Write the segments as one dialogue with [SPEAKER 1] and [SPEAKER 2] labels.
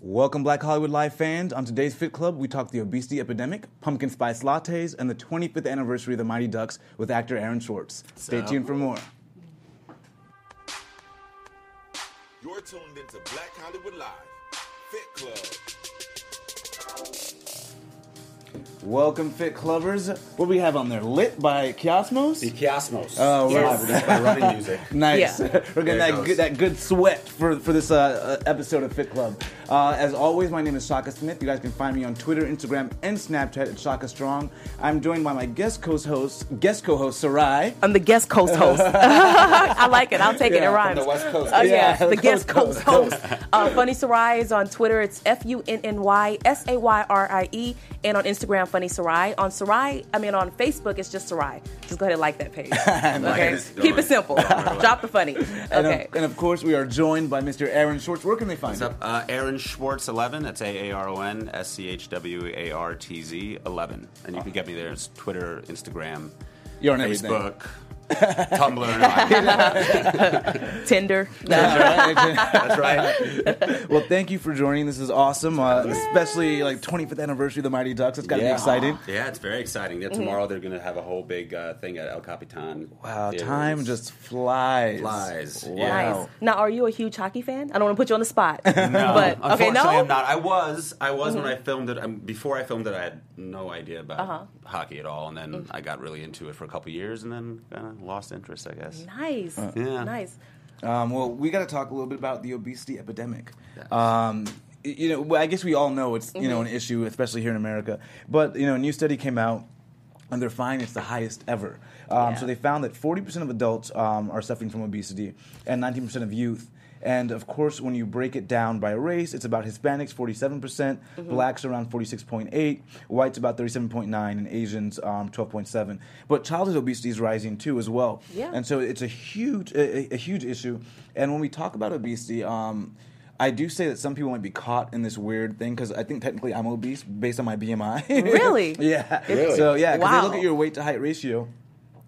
[SPEAKER 1] Welcome, Black Hollywood Live fans. On today's Fit Club, we talk the obesity epidemic, pumpkin spice lattes, and the 25th anniversary of the Mighty Ducks with actor Aaron Schwartz. Stay tuned for more.
[SPEAKER 2] You're tuned into Black Hollywood Live, Fit Club.
[SPEAKER 1] Welcome, Fit Clubbers. What do we have on there? Lit by Kiosmos?
[SPEAKER 3] The Kiasmos.
[SPEAKER 1] Oh, we're
[SPEAKER 4] Yes.
[SPEAKER 1] live.
[SPEAKER 3] by running music.
[SPEAKER 1] Nice.
[SPEAKER 4] Yeah.
[SPEAKER 1] We're getting that good, that good sweat for, for this uh, uh, episode of Fit Club. Uh, as always, my name is Shaka Smith. You guys can find me on Twitter, Instagram, and Snapchat at Shaka Strong. I'm joined by my guest co-host, guest co-host Sayrie.
[SPEAKER 4] I'm the guest co-host. I like it. I'll take it. It
[SPEAKER 1] Yeah, from
[SPEAKER 4] rhymes.
[SPEAKER 3] the West Coast.
[SPEAKER 4] Uh,
[SPEAKER 1] Yeah,
[SPEAKER 4] yeah, the
[SPEAKER 1] coast,
[SPEAKER 4] guest
[SPEAKER 1] coast,
[SPEAKER 4] coast host. Uh, Funny Sayrie is on Twitter. It's F U N N Y S A Y R I E, and on Instagram, Funny Sayrie. On Sayrie, I mean on Facebook, it's just Sayrie. Just go ahead and like that page. Okay,
[SPEAKER 3] it.
[SPEAKER 4] keep it simple. Drop the funny.
[SPEAKER 1] And,
[SPEAKER 4] Okay.
[SPEAKER 1] of, and of course, we are joined by Mr. Aaron Schwartz. Where can they find us?
[SPEAKER 3] What's
[SPEAKER 1] you?
[SPEAKER 3] up? Uh, Aaron Schwartz 11. That's A A R O N S C H W A R T Z 11. And you can get me there. It's Twitter, Instagram,
[SPEAKER 1] You're on everything.
[SPEAKER 3] Facebook, Tumblr. No, I-
[SPEAKER 4] Tinder.
[SPEAKER 3] That's right.
[SPEAKER 1] Well, thank you for joining. This is awesome, uh, especially like 25th anniversary of the Mighty Ducks. It's got to be exciting.
[SPEAKER 3] Yeah, it's very exciting.
[SPEAKER 4] Mm-hmm.
[SPEAKER 3] Yeah, tomorrow they're going to have a whole big uh, thing at El Capitan.
[SPEAKER 1] Wow,
[SPEAKER 3] Theaters.
[SPEAKER 1] time just flies.
[SPEAKER 3] Flies,
[SPEAKER 1] Wow.
[SPEAKER 3] yeah.
[SPEAKER 4] Nice. Now, are you a huge hockey fan? I don't want to put you on the spot.
[SPEAKER 3] No,
[SPEAKER 4] but okay, no. Mm-hmm.
[SPEAKER 3] I'm not. I was. I was when I filmed it. Um, before I filmed it, I had no idea about
[SPEAKER 4] Uh-huh.
[SPEAKER 3] hockey at all, and then
[SPEAKER 4] Mm.
[SPEAKER 3] I got really into it for a couple years, and then kind of lost interest, I guess.
[SPEAKER 4] Nice.
[SPEAKER 3] Yeah.
[SPEAKER 4] Nice.
[SPEAKER 1] Um, well, we got to talk a little bit about the obesity epidemic. Um, you know, I guess we all know it's you
[SPEAKER 4] Mm-hmm.
[SPEAKER 1] know an issue, especially here in America. But you know, a new study came out, and they're finding it's the highest ever. Um,
[SPEAKER 4] Yeah.
[SPEAKER 1] So they found that 40% of adults um, are suffering from obesity, and 19% of youth. And of course, when you break it down by race, it's about Hispanics 47%, percent
[SPEAKER 4] Mm-hmm.
[SPEAKER 1] blacks around 46.8, whites about 37.9, and Asians um, 12.7. But childhood obesity is rising too as well.
[SPEAKER 4] Yeah.
[SPEAKER 1] And so it's a huge, a, a- huge issue. And when we talk about obesity, um, I do say that some people might be caught in this weird thing because I think technically I'm obese based on my BMI.
[SPEAKER 4] Really?
[SPEAKER 1] yeah.
[SPEAKER 3] Really?
[SPEAKER 1] So yeah, because they look at your weight to height ratio,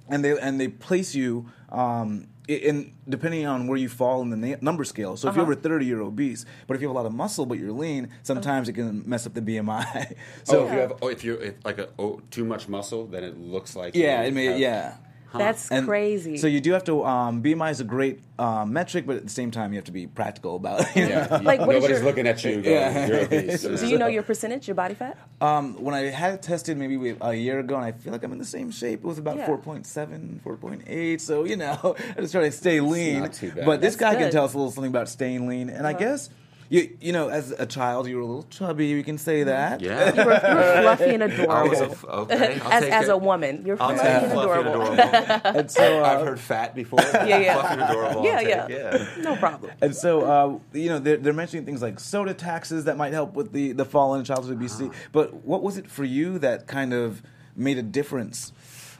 [SPEAKER 1] and they and they place you. Um, in depending on where you fall in the na- number scale. So if you're
[SPEAKER 4] Uh-huh.
[SPEAKER 1] over 30, you're obese. But if you have a lot of muscle but you're lean, sometimes it can mess up the BMI. so
[SPEAKER 3] oh, if you have, oh, if you're if, like a, oh, too much muscle, then it looks like
[SPEAKER 1] yeah, it may,
[SPEAKER 3] have-
[SPEAKER 1] yeah.
[SPEAKER 4] That's
[SPEAKER 1] And
[SPEAKER 4] crazy.
[SPEAKER 1] So you do have to. Um, BMI is a great um, metric, but at the same time, you have to be practical about it. you
[SPEAKER 3] Yeah.
[SPEAKER 4] Like, what is
[SPEAKER 3] nobody's
[SPEAKER 4] your-
[SPEAKER 3] looking at you. Going,
[SPEAKER 1] Yeah.
[SPEAKER 3] You're obese.
[SPEAKER 4] Do you know your percentage, your body fat?
[SPEAKER 1] Um, when I had it tested maybe we- a year ago, and I feel like I'm in the same shape. It was about
[SPEAKER 4] Yeah.
[SPEAKER 1] 4.7, 4.8. So you know, I just try to stay lean.
[SPEAKER 3] not too bad.
[SPEAKER 1] But this
[SPEAKER 4] That's
[SPEAKER 1] guy can tell us a little something about staying lean, and I
[SPEAKER 4] Uh-huh.
[SPEAKER 1] guess. You, you know, as a child, you were a little chubby. You can say that.
[SPEAKER 3] Yeah.
[SPEAKER 4] You were, you were fluffy and
[SPEAKER 3] I
[SPEAKER 4] adorable.
[SPEAKER 3] was a, f- okay. I'll
[SPEAKER 4] as
[SPEAKER 3] take
[SPEAKER 4] as
[SPEAKER 3] it.
[SPEAKER 4] a woman, you're
[SPEAKER 3] I'll
[SPEAKER 4] fluffy
[SPEAKER 3] take
[SPEAKER 4] and
[SPEAKER 3] fluffy and
[SPEAKER 4] adorable.
[SPEAKER 3] adorable.
[SPEAKER 1] And so, uh,
[SPEAKER 3] I've heard fat before.
[SPEAKER 4] Yeah, yeah.
[SPEAKER 3] Fluffy and adorable. I'll
[SPEAKER 4] Yeah,
[SPEAKER 3] take,
[SPEAKER 4] yeah,
[SPEAKER 3] yeah.
[SPEAKER 4] No problem.
[SPEAKER 1] And so, uh, you know, they're, they're mentioning things like soda taxes that might help with the, the fall in childhood obesity.
[SPEAKER 3] Uh-huh.
[SPEAKER 1] But what was it for you that kind of made a difference?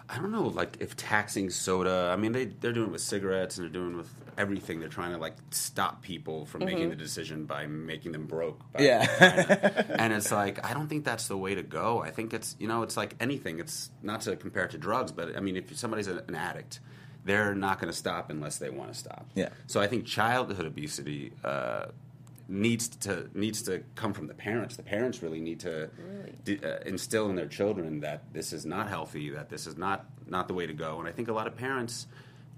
[SPEAKER 3] I don't know, like if taxing soda. I mean, they they're doing it with cigarettes and they're doing it with everything. They're trying to like stop people from making the decision by making them broke. By
[SPEAKER 1] Yeah.
[SPEAKER 3] And it's like I don't think that's the way to go. I think it's you know it's like anything. It's not to compare it to drugs, but I mean, if somebody's an addict, they're not going to stop unless they want to stop.
[SPEAKER 1] Yeah.
[SPEAKER 3] So I think childhood obesity. Uh, needs to needs to come from the parents. The parents really need to
[SPEAKER 4] Really?
[SPEAKER 3] d- uh, instill in their children that this is not healthy, that this is not not the way to go. And I think a lot of parents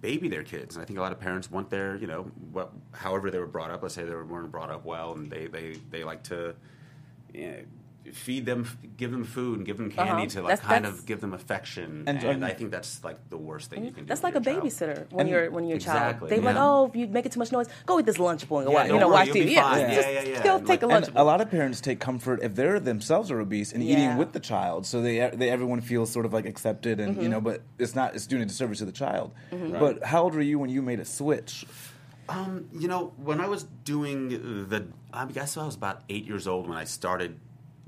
[SPEAKER 3] baby their kids, and I think a lot of parents want their you know what, however they were brought up. Let's say they weren't brought up well, and they they they like to. You know, feed them, give them food, and give them candy
[SPEAKER 4] Uh-huh.
[SPEAKER 3] to like
[SPEAKER 4] That's-
[SPEAKER 3] kind
[SPEAKER 4] that's-
[SPEAKER 3] of give them affection.
[SPEAKER 1] And-
[SPEAKER 3] And,
[SPEAKER 1] and-
[SPEAKER 3] I think that's like the worst thing you can do.
[SPEAKER 4] That's like a
[SPEAKER 3] child.
[SPEAKER 4] babysitter when
[SPEAKER 1] And-
[SPEAKER 4] you're when you're a child.
[SPEAKER 3] Exactly,
[SPEAKER 4] They're like, oh, if you make it too much noise, go eat this Lunchable and
[SPEAKER 3] Yeah,
[SPEAKER 4] watch, you know,
[SPEAKER 3] worry,
[SPEAKER 4] watch TV.
[SPEAKER 3] be
[SPEAKER 4] Yeah,
[SPEAKER 3] fine. Yeah,
[SPEAKER 4] just
[SPEAKER 3] yeah, yeah.
[SPEAKER 4] go
[SPEAKER 3] And
[SPEAKER 4] take a
[SPEAKER 3] like-
[SPEAKER 1] And
[SPEAKER 4] Lunchable.
[SPEAKER 1] a lot of parents take comfort if they're themselves are obese and eating with the child, so they, they everyone feels sort of like accepted and you know, but it's not it's doing a disservice to the child. But how old were you when you made a switch?
[SPEAKER 3] Um, you know, when I was doing the, I guess I was about eight years old when I started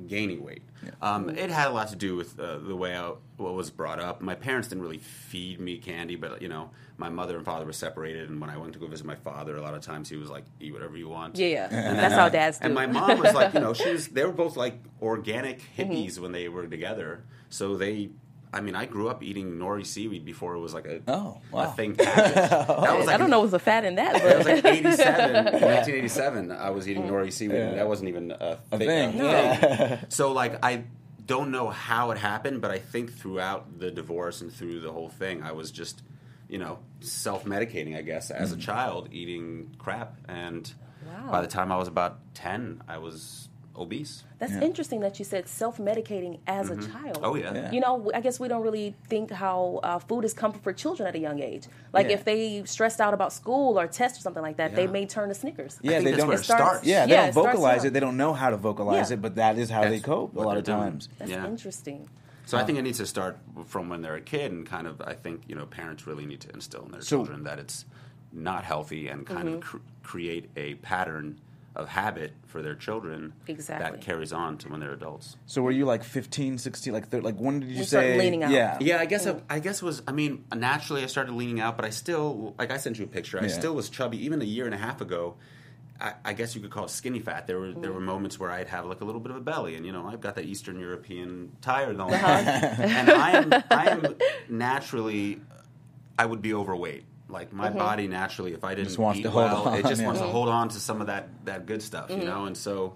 [SPEAKER 3] gaining weight. Um, it had a lot to do with uh, the way I what was brought up. My parents didn't really feed me candy, but you know, my mother and father were separated, and when I went to go visit my father, a lot of times he was like, "Eat whatever you want."
[SPEAKER 4] Yeah, yeah. That's how dads do.
[SPEAKER 3] And my mom was like, you know, she was. They were both like organic hippies when they were together. So they, I mean, I grew up eating nori seaweed before it was like a,
[SPEAKER 1] Oh,
[SPEAKER 3] a thing. That was like
[SPEAKER 4] I don't know what's a fat in that, But
[SPEAKER 3] It was like 87, 1987. I was eating nori seaweed. and That wasn't even a,
[SPEAKER 1] A
[SPEAKER 3] thing.
[SPEAKER 1] thing. Yeah.
[SPEAKER 3] So like I don't know how it happened, but I think throughout the divorce and through the whole thing, I was just, you know, self-medicating. I guess as a mm. child, eating crap, and
[SPEAKER 4] Wow.
[SPEAKER 3] by the time I was about ten, I was obese.
[SPEAKER 4] that's interesting that you said self-medicating as a child.
[SPEAKER 3] Oh yeah.
[SPEAKER 1] Yeah.
[SPEAKER 4] You know, I guess we don't really think how uh, food is comfort for children at a young age. Like
[SPEAKER 1] Yeah.
[SPEAKER 4] if they stressed out about school or tests or something like that, they may turn to Snickers.
[SPEAKER 1] Yeah, they don't.
[SPEAKER 3] where
[SPEAKER 4] It
[SPEAKER 3] it
[SPEAKER 4] starts-
[SPEAKER 3] starts.
[SPEAKER 1] Yeah, they
[SPEAKER 4] Yeah,
[SPEAKER 1] don't
[SPEAKER 4] it
[SPEAKER 1] vocalize it. They don't know how to vocalize
[SPEAKER 4] Yeah.
[SPEAKER 1] it, but that is how they cope a lot of
[SPEAKER 3] they're doing.
[SPEAKER 1] times.
[SPEAKER 4] That's
[SPEAKER 3] Yeah.
[SPEAKER 4] interesting.
[SPEAKER 3] So I think it needs to start from when they're a kid, and kind of I think you know parents really need to instill in their
[SPEAKER 1] So-
[SPEAKER 3] children that it's not healthy and kind of cr- create a pattern of habit for their children
[SPEAKER 4] Exactly.
[SPEAKER 3] that carries on to when they're adults.
[SPEAKER 1] So were you like 15, 16, like thir- like when did you
[SPEAKER 4] You
[SPEAKER 1] say
[SPEAKER 4] start leaning out.
[SPEAKER 1] Yeah,
[SPEAKER 3] Yeah, I guess I, I guess it was. I mean, naturally I started leaning out, but I still like I sent you a picture. I
[SPEAKER 1] Yeah.
[SPEAKER 3] still was chubby even a year and a half ago. I, I guess you could call it skinny fat. There were there were moments where I'd have like a little bit of a belly, and you know I've got that Eastern European tire going,
[SPEAKER 4] Uh-huh.
[SPEAKER 3] and I am I am naturally I would be overweight. Like my
[SPEAKER 4] Mm-hmm.
[SPEAKER 3] body naturally, if I didn't
[SPEAKER 1] Just wants
[SPEAKER 3] eat
[SPEAKER 1] to hold
[SPEAKER 3] well, it just
[SPEAKER 1] yeah.
[SPEAKER 3] wants to hold on to some of that that good stuff,
[SPEAKER 4] Mm-hmm.
[SPEAKER 3] you know. And so,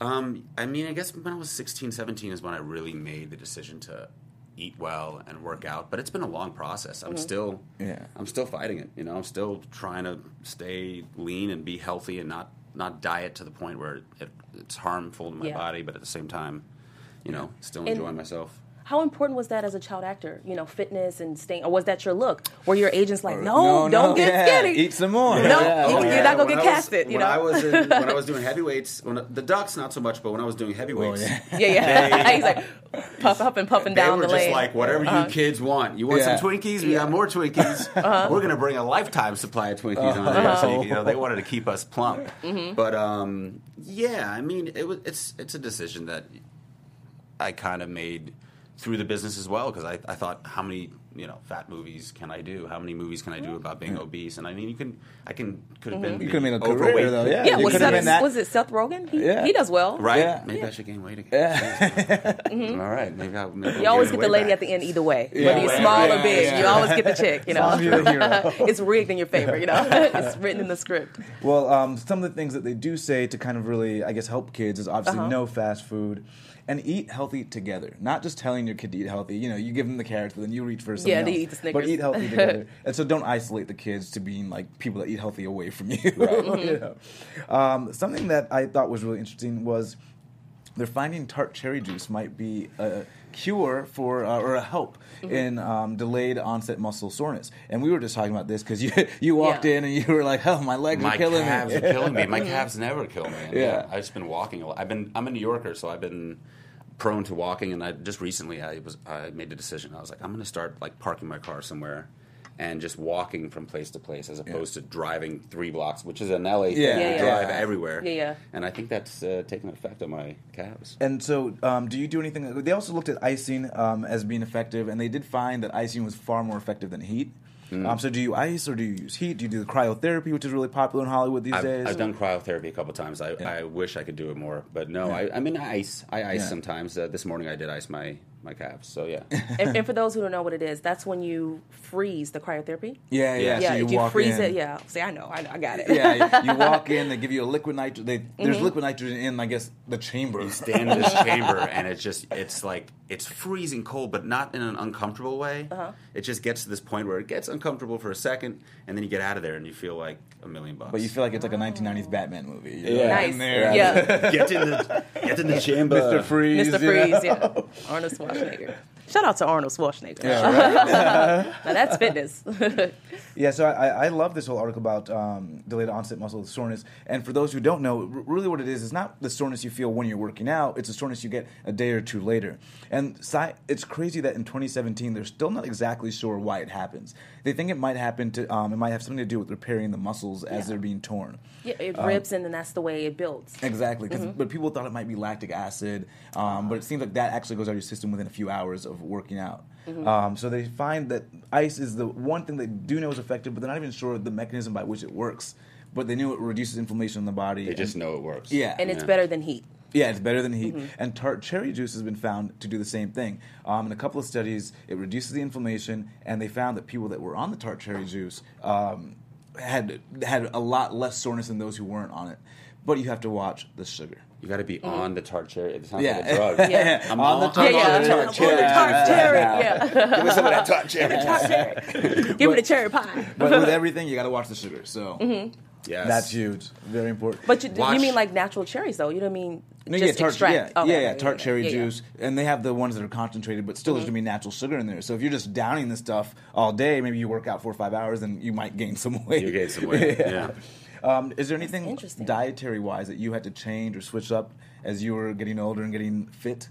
[SPEAKER 3] um, I mean, I guess when I was 16, 17 is when I really made the decision to eat well and work out. But it's been a long process. I'm still,
[SPEAKER 1] Yeah.
[SPEAKER 3] I'm still fighting it. You know, I'm still trying to stay lean and be healthy and not not diet to the point where it, it's harmful to my
[SPEAKER 4] Yeah.
[SPEAKER 3] body. But at the same time, you know, still
[SPEAKER 4] And-
[SPEAKER 3] enjoying myself.
[SPEAKER 4] How important was that as a child actor? You know, fitness and staying, or was that your look? Were your agents like,
[SPEAKER 1] Or-
[SPEAKER 4] no, don't get
[SPEAKER 1] yeah,
[SPEAKER 4] skinny?
[SPEAKER 1] Eat some more.
[SPEAKER 4] No,
[SPEAKER 1] Yeah.
[SPEAKER 4] you-
[SPEAKER 3] Oh,
[SPEAKER 4] you're
[SPEAKER 3] yeah.
[SPEAKER 4] not gonna
[SPEAKER 3] When
[SPEAKER 4] get
[SPEAKER 3] I was-
[SPEAKER 4] casted, you
[SPEAKER 3] when
[SPEAKER 4] know?
[SPEAKER 3] I was in, when I was doing heavyweights, when the ducks not so much, but when I was doing heavyweights,
[SPEAKER 1] Oh, yeah.
[SPEAKER 4] yeah, yeah. He's like puff, up and puffing, puffing
[SPEAKER 3] they were just like, whatever
[SPEAKER 4] Uh-huh.
[SPEAKER 3] you kids want. You want
[SPEAKER 1] Yeah.
[SPEAKER 3] some Twinkies? We got more Twinkies.
[SPEAKER 4] Uh-huh.
[SPEAKER 3] We're gonna bring a lifetime supply of Twinkies on there. So you, you know, they wanted to keep us plump.
[SPEAKER 4] Mm-hmm.
[SPEAKER 3] But um, yeah, I mean, it was it's it's a decision that I kind of made through the business as well because I, I thought how many you know fat movies can I do? How many movies can I do about being obese? And I mean, you can I can could have been
[SPEAKER 1] You
[SPEAKER 3] the
[SPEAKER 1] could have made a career,
[SPEAKER 3] overweight
[SPEAKER 1] though, yeah.
[SPEAKER 4] Yeah, was,
[SPEAKER 1] could've
[SPEAKER 4] Seth,
[SPEAKER 1] been that-
[SPEAKER 4] was it Seth Rogen? He,
[SPEAKER 1] Yeah.
[SPEAKER 4] he does well.
[SPEAKER 3] Right?
[SPEAKER 1] Yeah.
[SPEAKER 3] Maybe I should gain weight again.
[SPEAKER 1] Yeah.
[SPEAKER 3] All right. Maybe I'll. Maybe
[SPEAKER 4] You always get the lady at the end either way. Whether you're
[SPEAKER 3] right,
[SPEAKER 4] small or big,
[SPEAKER 3] yeah.
[SPEAKER 4] you always get the chick, you know.
[SPEAKER 1] long as you're the hero.
[SPEAKER 4] it's rigged in your favor, you know. it's written in the script.
[SPEAKER 1] Well, um, some of the things that they do say to kind of really, I guess, help kids is obviously
[SPEAKER 4] Uh-huh.
[SPEAKER 1] no fast food and eat healthy together. Not just telling your kid to eat healthy. You know, you give them the carrots, but then you reach for something
[SPEAKER 4] Yeah,
[SPEAKER 1] else.
[SPEAKER 4] they eat the
[SPEAKER 1] But eat healthy together. and so don't isolate the kids to being like people that eat healthy away from you.
[SPEAKER 4] Mm-hmm.
[SPEAKER 1] You know? um, something that I thought was really interesting was they're finding tart cherry juice might be a cure for uh, or a help
[SPEAKER 4] Mm-hmm.
[SPEAKER 1] in um, delayed onset muscle soreness. And we were just talking about this because you you walked
[SPEAKER 4] Yeah.
[SPEAKER 1] in and you were like, "Oh, my legs
[SPEAKER 3] My
[SPEAKER 1] are killing
[SPEAKER 3] calves
[SPEAKER 1] me."
[SPEAKER 3] are killing me. My calves never kill me. And
[SPEAKER 1] Yeah.
[SPEAKER 3] yeah. I've just been walking a lot. I've been. I'm a New Yorker, so I've been prone to walking. And I just recently I was I made the decision. I was like, I'm going to start like parking my car somewhere. And just walking from place to place, as opposed to driving three blocks, which is an LA thing.
[SPEAKER 1] Yeah,
[SPEAKER 4] yeah,
[SPEAKER 3] drive
[SPEAKER 1] Yeah.
[SPEAKER 3] everywhere.
[SPEAKER 4] Yeah, yeah.
[SPEAKER 3] And I think that's uh, taking effect on my calves.
[SPEAKER 1] And so, um, do you do anything? They also looked at icing um, as being effective, and they did find that icing was far more effective than heat.
[SPEAKER 3] Mm.
[SPEAKER 1] Um, so, do you ice or do you use heat? Do you do the cryotherapy, which is really popular in Hollywood these
[SPEAKER 3] I've,
[SPEAKER 1] days?
[SPEAKER 3] I've done cryotherapy a couple times. I,
[SPEAKER 1] Yeah.
[SPEAKER 3] I wish I could do it more, but no. I, I'm in ice. I ice
[SPEAKER 1] Yeah.
[SPEAKER 3] sometimes. Uh, this morning I did ice my my calves. So yeah.
[SPEAKER 4] And, and for those who don't know what it is, that's when you freeze the cryotherapy.
[SPEAKER 1] yeah, yeah.
[SPEAKER 4] Yeah,
[SPEAKER 1] so you
[SPEAKER 4] if you
[SPEAKER 1] walk
[SPEAKER 4] freeze
[SPEAKER 1] in.
[SPEAKER 4] it, yeah. See, I know, I, know, I got it.
[SPEAKER 1] yeah, you walk in. They give you a liquid nitrogen. They, There's
[SPEAKER 4] Mm-hmm.
[SPEAKER 1] liquid nitrogen in, I guess, the chamber.
[SPEAKER 3] you stand in this chamber and it's just it's like it's freezing cold but not in an uncomfortable way
[SPEAKER 4] Uh-huh.
[SPEAKER 3] it just gets to this point where it gets uncomfortable for a second and then you get out of there and you feel like a million bucks
[SPEAKER 1] But you feel like it's like a 1990s Batman movie. You're
[SPEAKER 3] Yeah.
[SPEAKER 1] like
[SPEAKER 4] Nice.
[SPEAKER 1] in there.
[SPEAKER 4] Yeah.
[SPEAKER 3] get in the get in the chamber
[SPEAKER 1] Mr. Freeze.
[SPEAKER 4] Mr.
[SPEAKER 1] you know?
[SPEAKER 4] Freeze, yeah. Arnold Schwarzenegger. Shout out to Arnold Schwarzenegger.
[SPEAKER 1] Yeah, right?
[SPEAKER 4] now that's fitness.
[SPEAKER 1] Yeah, so I, I love this whole article about um, delayed onset muscle soreness. And for those who don't know, really what it is is not the soreness you feel when you're working out; it's the soreness you get a day or two later. And sci- it's crazy that in 2017 they're still not exactly sure why it happens. They think it might happen to um, it might have something to do with repairing the muscles as
[SPEAKER 4] Yeah.
[SPEAKER 1] they're being torn.
[SPEAKER 4] yeah, it
[SPEAKER 1] Um,
[SPEAKER 4] rips and then that's the way it builds.
[SPEAKER 1] Exactly, 'cause- but people thought it might be lactic acid, um, but it seems like that actually goes out of your system within a few hours of working out. Um, so they find that ice is the one thing they do know is effective, but they're not even sure the mechanism by which it works. But they knew it reduces inflammation in the body.
[SPEAKER 3] they just know it works
[SPEAKER 1] Yeah.
[SPEAKER 4] And it's
[SPEAKER 3] Yeah.
[SPEAKER 4] better than heat.
[SPEAKER 1] Yeah, it's better than heat.
[SPEAKER 4] Mm-hmm.
[SPEAKER 1] And tart cherry juice has been found to do the same thing. Um, in a couple of studies, it reduces the inflammation, and they found that people that were on the tart cherry juice um, had had a lot less soreness than those who weren't on it. But you have to watch the sugar.
[SPEAKER 3] You got to be
[SPEAKER 4] Mm-hmm.
[SPEAKER 3] on the tart cherry. It sounds
[SPEAKER 1] Yeah.
[SPEAKER 3] like a drug.
[SPEAKER 4] Yeah.
[SPEAKER 3] I'm
[SPEAKER 1] On the
[SPEAKER 3] on,
[SPEAKER 1] tart
[SPEAKER 3] I'm on
[SPEAKER 4] Yeah,
[SPEAKER 3] the
[SPEAKER 4] yeah.
[SPEAKER 3] tart
[SPEAKER 4] On the
[SPEAKER 3] cherry.
[SPEAKER 4] tart cherry, yeah.
[SPEAKER 3] Give me some of that tart cherry.
[SPEAKER 4] Give me the cherry pie.
[SPEAKER 1] But with everything, you got to watch the sugar. So
[SPEAKER 3] Yes.
[SPEAKER 1] that's huge, very important.
[SPEAKER 4] But you, you mean like natural cherries though? You don't mean
[SPEAKER 1] No,
[SPEAKER 4] just
[SPEAKER 1] yeah, tart,
[SPEAKER 4] extract?
[SPEAKER 1] yeah,
[SPEAKER 4] Okay,
[SPEAKER 1] yeah,
[SPEAKER 4] okay,
[SPEAKER 1] yeah, tart cherry
[SPEAKER 4] yeah, yeah.
[SPEAKER 1] juice, and they have the ones that are concentrated, but still there's gonna be natural sugar in there. So if you're just downing this stuff all day, maybe you work out four or five hours, and you might gain some weight.
[SPEAKER 3] You gain some weight. yeah.
[SPEAKER 1] Um, is there anything dietary wise that you had to change or switch up as you were getting older and getting fit?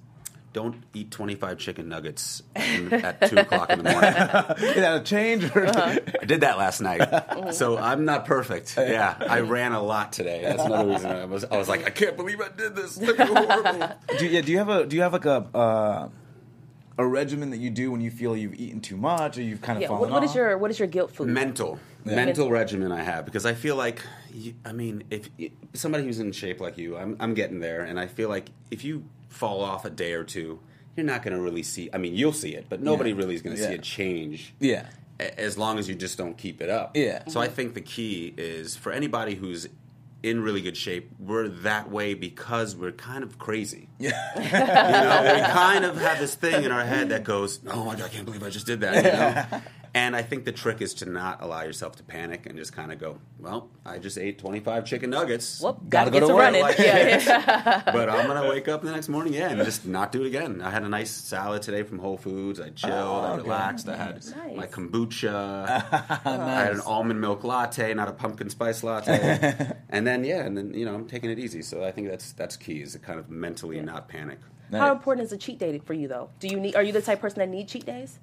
[SPEAKER 3] Don't eat 25 chicken nuggets at 2 o'clock in the morning.
[SPEAKER 1] Is that a change? Or
[SPEAKER 4] Uh-huh.
[SPEAKER 3] I did that last night. So I'm not perfect. Yeah. I ran a lot today. That's another reason I was, I was like, I can't believe I did this. I feel horrible.
[SPEAKER 1] do, yeah, do you have a do you have like a uh, a regimen that you do when you feel you've eaten too much or you've kind of
[SPEAKER 4] Yeah.
[SPEAKER 1] fallen
[SPEAKER 4] What, what is
[SPEAKER 1] off?
[SPEAKER 4] your what is your guilt food?
[SPEAKER 3] mental mental regimen I have because I feel like you, I mean if somebody who's in shape like you I'm I'm getting there and I feel like if you fall off a day or two you're not going to really see I mean you'll see it but nobody
[SPEAKER 1] Yeah.
[SPEAKER 3] really is going to see a change
[SPEAKER 1] Yeah.
[SPEAKER 3] as long as you just don't keep it up
[SPEAKER 1] Yeah.
[SPEAKER 3] so I think the key is for anybody who's in really good shape we're that way because we're kind of crazy you know, we kind of have this thing in our head that goes, "Oh my god, I can't believe I just did that." You know? And I think the trick is to not allow yourself to panic and just kind of go, "Well, I just ate 25 chicken nuggets,
[SPEAKER 4] Whoop,
[SPEAKER 1] Gotta
[SPEAKER 4] gotta,
[SPEAKER 1] go
[SPEAKER 4] get
[SPEAKER 1] to
[SPEAKER 4] to
[SPEAKER 1] work.
[SPEAKER 4] running.
[SPEAKER 3] Like-
[SPEAKER 4] yeah, yeah.
[SPEAKER 3] but I'm gonna wake up the next morning, yeah, and just not do it again." I had a nice salad today from Whole Foods. I chilled, I oh,
[SPEAKER 1] okay.
[SPEAKER 3] relaxed. I had
[SPEAKER 4] Nice.
[SPEAKER 3] my kombucha. nice. I had an almond milk latte, not a pumpkin spice latte. and then yeah, and then you know I'm taking it easy. So I think that's that's key is to kind of mentally not panic.
[SPEAKER 4] How important is a cheat day for you though? Do you need? Are you the type of person that need cheat days?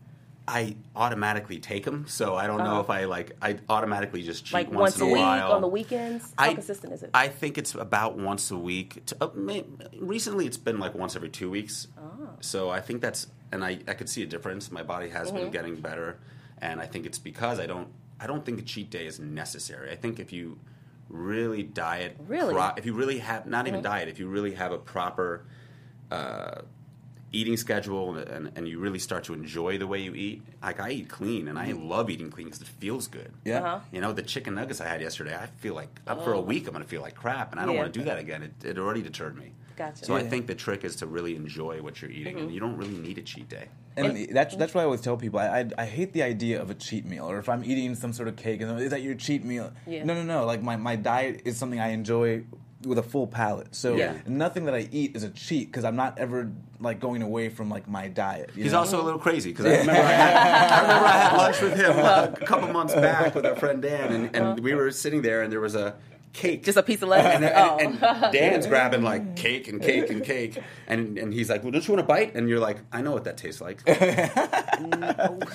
[SPEAKER 3] I automatically take them, so I don't know
[SPEAKER 4] Uh-huh.
[SPEAKER 3] if I like. I automatically just cheat
[SPEAKER 4] Like
[SPEAKER 3] once,
[SPEAKER 4] once
[SPEAKER 3] in
[SPEAKER 4] a
[SPEAKER 3] a
[SPEAKER 4] week
[SPEAKER 3] while
[SPEAKER 4] on the weekends? How
[SPEAKER 3] I-
[SPEAKER 4] consistent is it?
[SPEAKER 3] I think it's about once a week. To, uh, may, recently, it's been like once every two weeks.
[SPEAKER 4] Oh.
[SPEAKER 3] So I think that's, and I, I could see a difference. My body has
[SPEAKER 4] Mm-hmm.
[SPEAKER 3] been getting better, and I think it's because I don't I don't think a cheat day is necessary. I think if you really diet,
[SPEAKER 4] Really?
[SPEAKER 3] pro- if you really have not even diet, if you really have a proper uh, eating schedule and, and, and you really start to enjoy the way you eat. Like I eat clean and I love eating clean because it feels good.
[SPEAKER 1] Yeah.
[SPEAKER 4] Uh-huh.
[SPEAKER 3] You know, the chicken nuggets I had yesterday, I feel like up for a week I'm going to feel like crap, and I don't
[SPEAKER 4] Yeah.
[SPEAKER 3] want to do that again. It, it already deterred me.
[SPEAKER 4] Gotcha.
[SPEAKER 3] So I think the trick is to really enjoy what you're eating,
[SPEAKER 4] Mm-hmm.
[SPEAKER 3] and you don't really need a cheat day.
[SPEAKER 1] And that's that's why I always tell people I, I I hate the idea of a cheat meal or if I'm eating some sort of cake and is that your cheat meal?
[SPEAKER 4] Yeah.
[SPEAKER 1] No, no, no. Like my, my diet is something I enjoy with a full palate. So
[SPEAKER 3] Yeah.
[SPEAKER 1] nothing that I eat is a cheat because I'm not ever like going away from like my diet. you
[SPEAKER 3] He's
[SPEAKER 1] know?
[SPEAKER 3] also a little crazy because I remember I, had, I remember I had lunch with him a couple months back with our friend Dan, and, and we were sitting there, and there was a cake.
[SPEAKER 4] Just a piece of lettuce.
[SPEAKER 3] and,
[SPEAKER 4] oh.
[SPEAKER 3] and, and Dan's grabbing like cake and cake and cake, and and he's like, "Well, don't you want a bite?" And you're like, "I know what that tastes like."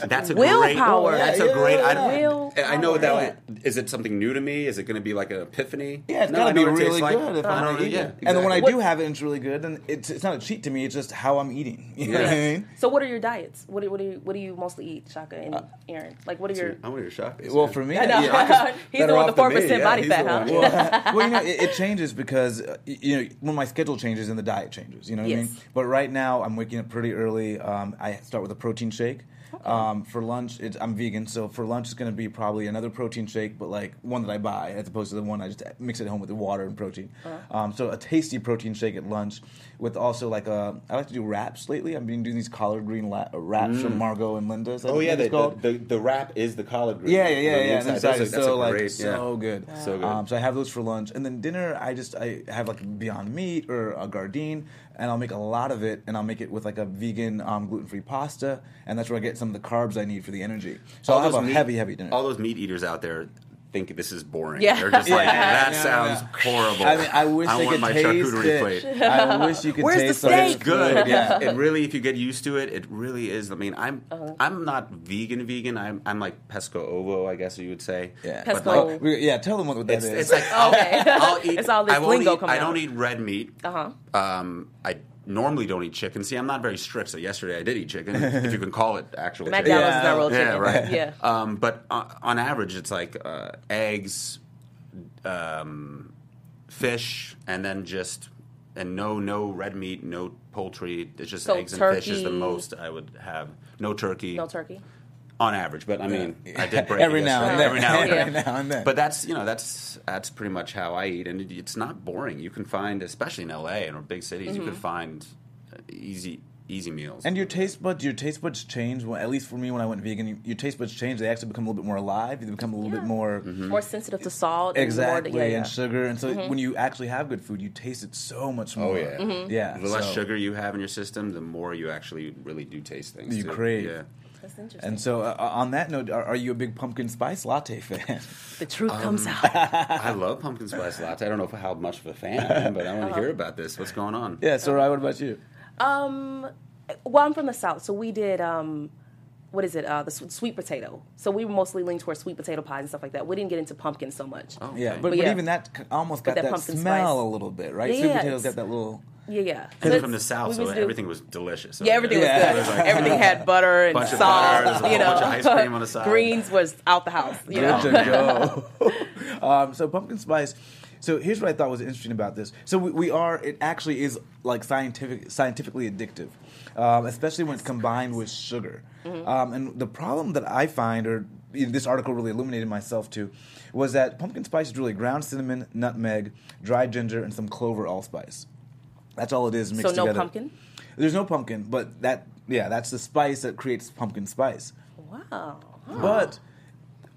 [SPEAKER 3] that's a
[SPEAKER 4] Willpower.
[SPEAKER 3] great. That's a
[SPEAKER 1] Yeah,
[SPEAKER 3] great. I,
[SPEAKER 1] yeah.
[SPEAKER 3] don't, I know what that.
[SPEAKER 4] Willpower.
[SPEAKER 3] Is it something new to me? Is it going to be like an epiphany?
[SPEAKER 1] Yeah, it's
[SPEAKER 3] no,
[SPEAKER 1] gotta be
[SPEAKER 3] what it
[SPEAKER 1] really
[SPEAKER 3] tastes like.
[SPEAKER 1] good if
[SPEAKER 3] I
[SPEAKER 1] I'm
[SPEAKER 3] don't
[SPEAKER 1] gonna
[SPEAKER 3] know.
[SPEAKER 1] eat
[SPEAKER 3] Yeah,
[SPEAKER 1] it. And then when I
[SPEAKER 3] exactly.
[SPEAKER 1] do have it and it's really good, then it's it's not a cheat to me. It's just how I'm eating. You know what I mean?
[SPEAKER 4] So what are your diets? What do, what do you what do you mostly eat, Shaka and uh, Aaron? Like what are your
[SPEAKER 3] I want your shot.
[SPEAKER 1] Well, for me,
[SPEAKER 4] I know.
[SPEAKER 1] yeah,
[SPEAKER 4] He's the one with the four percent body fat, huh?
[SPEAKER 1] well, you know, it, it changes because uh, you know when my schedule changes and the diet changes. You know what I mean? But right now, I'm waking up pretty early. Um, I start with a protein shake. Um, for lunch, it's, I'm vegan, so for lunch it's going to be probably another protein shake, but like one that I buy as opposed to the one I just mix at home with the water and protein.
[SPEAKER 4] Uh-huh.
[SPEAKER 1] Um, so a tasty protein shake at lunch, with also like a I like to do wraps lately. I've been doing these collard green la- uh, wraps from Margot and Linda.
[SPEAKER 3] Oh yeah, the, the, the, the wrap is the collard green.
[SPEAKER 1] Yeah, yeah, yeah, yeah.
[SPEAKER 3] inside. That's
[SPEAKER 1] so like
[SPEAKER 3] great-
[SPEAKER 1] so
[SPEAKER 3] yeah.
[SPEAKER 1] good.
[SPEAKER 3] So good.
[SPEAKER 1] Um, so I have those for lunch, and then dinner I just I have like Beyond Meat or a Gardein, and I'll make a lot of it, and I'll make it with like a vegan um, gluten free pasta, and that's where I get some of the carbs I need for the energy. So I'll have a
[SPEAKER 3] meat-
[SPEAKER 1] heavy, heavy dinner.
[SPEAKER 3] All those meat eaters out there think this is boring.
[SPEAKER 4] Yeah.
[SPEAKER 3] They're just like, that
[SPEAKER 1] yeah,
[SPEAKER 3] sounds horrible.
[SPEAKER 1] I mean, I wish
[SPEAKER 3] I
[SPEAKER 1] they
[SPEAKER 3] want
[SPEAKER 1] could
[SPEAKER 3] my
[SPEAKER 1] taste
[SPEAKER 3] charcuterie
[SPEAKER 1] it.
[SPEAKER 3] plate.
[SPEAKER 1] I wish you could
[SPEAKER 4] Where's the
[SPEAKER 1] taste
[SPEAKER 4] steak?
[SPEAKER 3] It's good.
[SPEAKER 1] Yeah.
[SPEAKER 3] It really, if you get used to it, it really is. I mean, I'm
[SPEAKER 4] Uh-huh.
[SPEAKER 3] I'm not vegan vegan. I'm I'm like pesco ovo, I guess you would say.
[SPEAKER 1] Yeah.
[SPEAKER 3] But
[SPEAKER 4] Pesco-
[SPEAKER 3] like,
[SPEAKER 1] We- yeah, tell them what that
[SPEAKER 3] it's,
[SPEAKER 1] is.
[SPEAKER 3] it's like I'll,
[SPEAKER 4] Okay.
[SPEAKER 3] I'll eat.
[SPEAKER 4] It's all this
[SPEAKER 3] I won't
[SPEAKER 4] lingo
[SPEAKER 3] eat,
[SPEAKER 4] coming
[SPEAKER 3] I don't
[SPEAKER 4] out.
[SPEAKER 3] eat red meat.
[SPEAKER 4] Uh-huh.
[SPEAKER 3] Um, I normally don't eat chicken. See, I'm not very strict. So yesterday I did eat chicken, if you can call it actual chicken.
[SPEAKER 4] McDonald's is
[SPEAKER 1] Yeah.
[SPEAKER 4] not real chicken.
[SPEAKER 3] Yeah, right.
[SPEAKER 4] Yeah.
[SPEAKER 3] Um, but on, on average, it's like uh, eggs, um, fish, and then just and no no red meat, no poultry. It's just
[SPEAKER 4] So
[SPEAKER 3] eggs and fish is the most I would have. No turkey.
[SPEAKER 4] No turkey.
[SPEAKER 3] On average, but I mean, I did break
[SPEAKER 1] every now and then.
[SPEAKER 3] Every now and then.
[SPEAKER 1] every now and then.
[SPEAKER 3] But that's you know that's that's pretty much how I eat, and it, it's not boring. You can find, especially in LA and or big cities, you
[SPEAKER 4] Mm-hmm.
[SPEAKER 3] can find uh, easy easy meals.
[SPEAKER 1] And your taste buds, your taste buds change. Well, at least for me, when I went vegan, you, your taste buds change. They actually become a little bit more alive. They become a little
[SPEAKER 4] Yeah.
[SPEAKER 1] bit more
[SPEAKER 3] Mm-hmm.
[SPEAKER 4] More sensitive to salt. and
[SPEAKER 1] exactly
[SPEAKER 4] More, yeah, yeah.
[SPEAKER 1] and sugar. And so when you actually have good food, you taste it so much more.
[SPEAKER 3] oh yeah,
[SPEAKER 4] Mm-hmm.
[SPEAKER 1] yeah.
[SPEAKER 3] The less
[SPEAKER 1] so-
[SPEAKER 3] sugar you have in your system, the more you actually really do taste things.
[SPEAKER 1] You
[SPEAKER 3] too.
[SPEAKER 1] crave.
[SPEAKER 3] Yeah.
[SPEAKER 4] That's interesting.
[SPEAKER 1] And so, uh, on that note, are, are you a big pumpkin spice latte fan?
[SPEAKER 4] the truth
[SPEAKER 3] Um,
[SPEAKER 4] comes out.
[SPEAKER 3] I love pumpkin spice latte. I don't know how much of a fan I am, but I want to hear about this. What's going on?
[SPEAKER 1] yeah. So, Ryan, what about you?
[SPEAKER 4] Um, well, I'm from the south, so we did um, what is it? Uh, the sweet potato. So we were mostly leaned towards sweet potato pies and stuff like that. We didn't get into pumpkin so much.
[SPEAKER 3] Oh,
[SPEAKER 1] Yeah, but, but,
[SPEAKER 4] yeah.
[SPEAKER 1] even that almost got
[SPEAKER 4] But
[SPEAKER 1] that,
[SPEAKER 4] that pumpkin
[SPEAKER 1] smell
[SPEAKER 4] spice.
[SPEAKER 1] a little bit, right?
[SPEAKER 4] Yeah,
[SPEAKER 1] Sweet
[SPEAKER 4] yeah,
[SPEAKER 1] potatoes got that little.
[SPEAKER 4] Yeah, yeah.
[SPEAKER 3] I'm
[SPEAKER 4] So
[SPEAKER 3] from the south, so
[SPEAKER 4] used do-
[SPEAKER 3] everything was delicious.
[SPEAKER 4] Yeah, everything was good.
[SPEAKER 1] Was
[SPEAKER 3] like-
[SPEAKER 4] everything had butter and
[SPEAKER 3] Bunch of
[SPEAKER 4] salt.
[SPEAKER 3] butter, there's a whole
[SPEAKER 4] you know,
[SPEAKER 3] bunch of ice cream on the side.
[SPEAKER 4] Greens was out the house. You know,
[SPEAKER 1] Good to go. um, so pumpkin spice. So here's what I thought was interesting about this. So we, we are. It actually is like scientific, scientifically addictive, um, especially when it's combined with sugar. Um, and the problem that I find, or this article really illuminated myself to, was that pumpkin spice is really ground cinnamon, nutmeg, dried ginger, and some clover allspice. That's all it is mixed together.
[SPEAKER 4] so
[SPEAKER 1] mixed
[SPEAKER 4] no
[SPEAKER 1] together.
[SPEAKER 4] pumpkin.
[SPEAKER 1] There's no pumpkin, but that yeah, that's the spice that creates pumpkin spice.
[SPEAKER 4] Wow.
[SPEAKER 1] But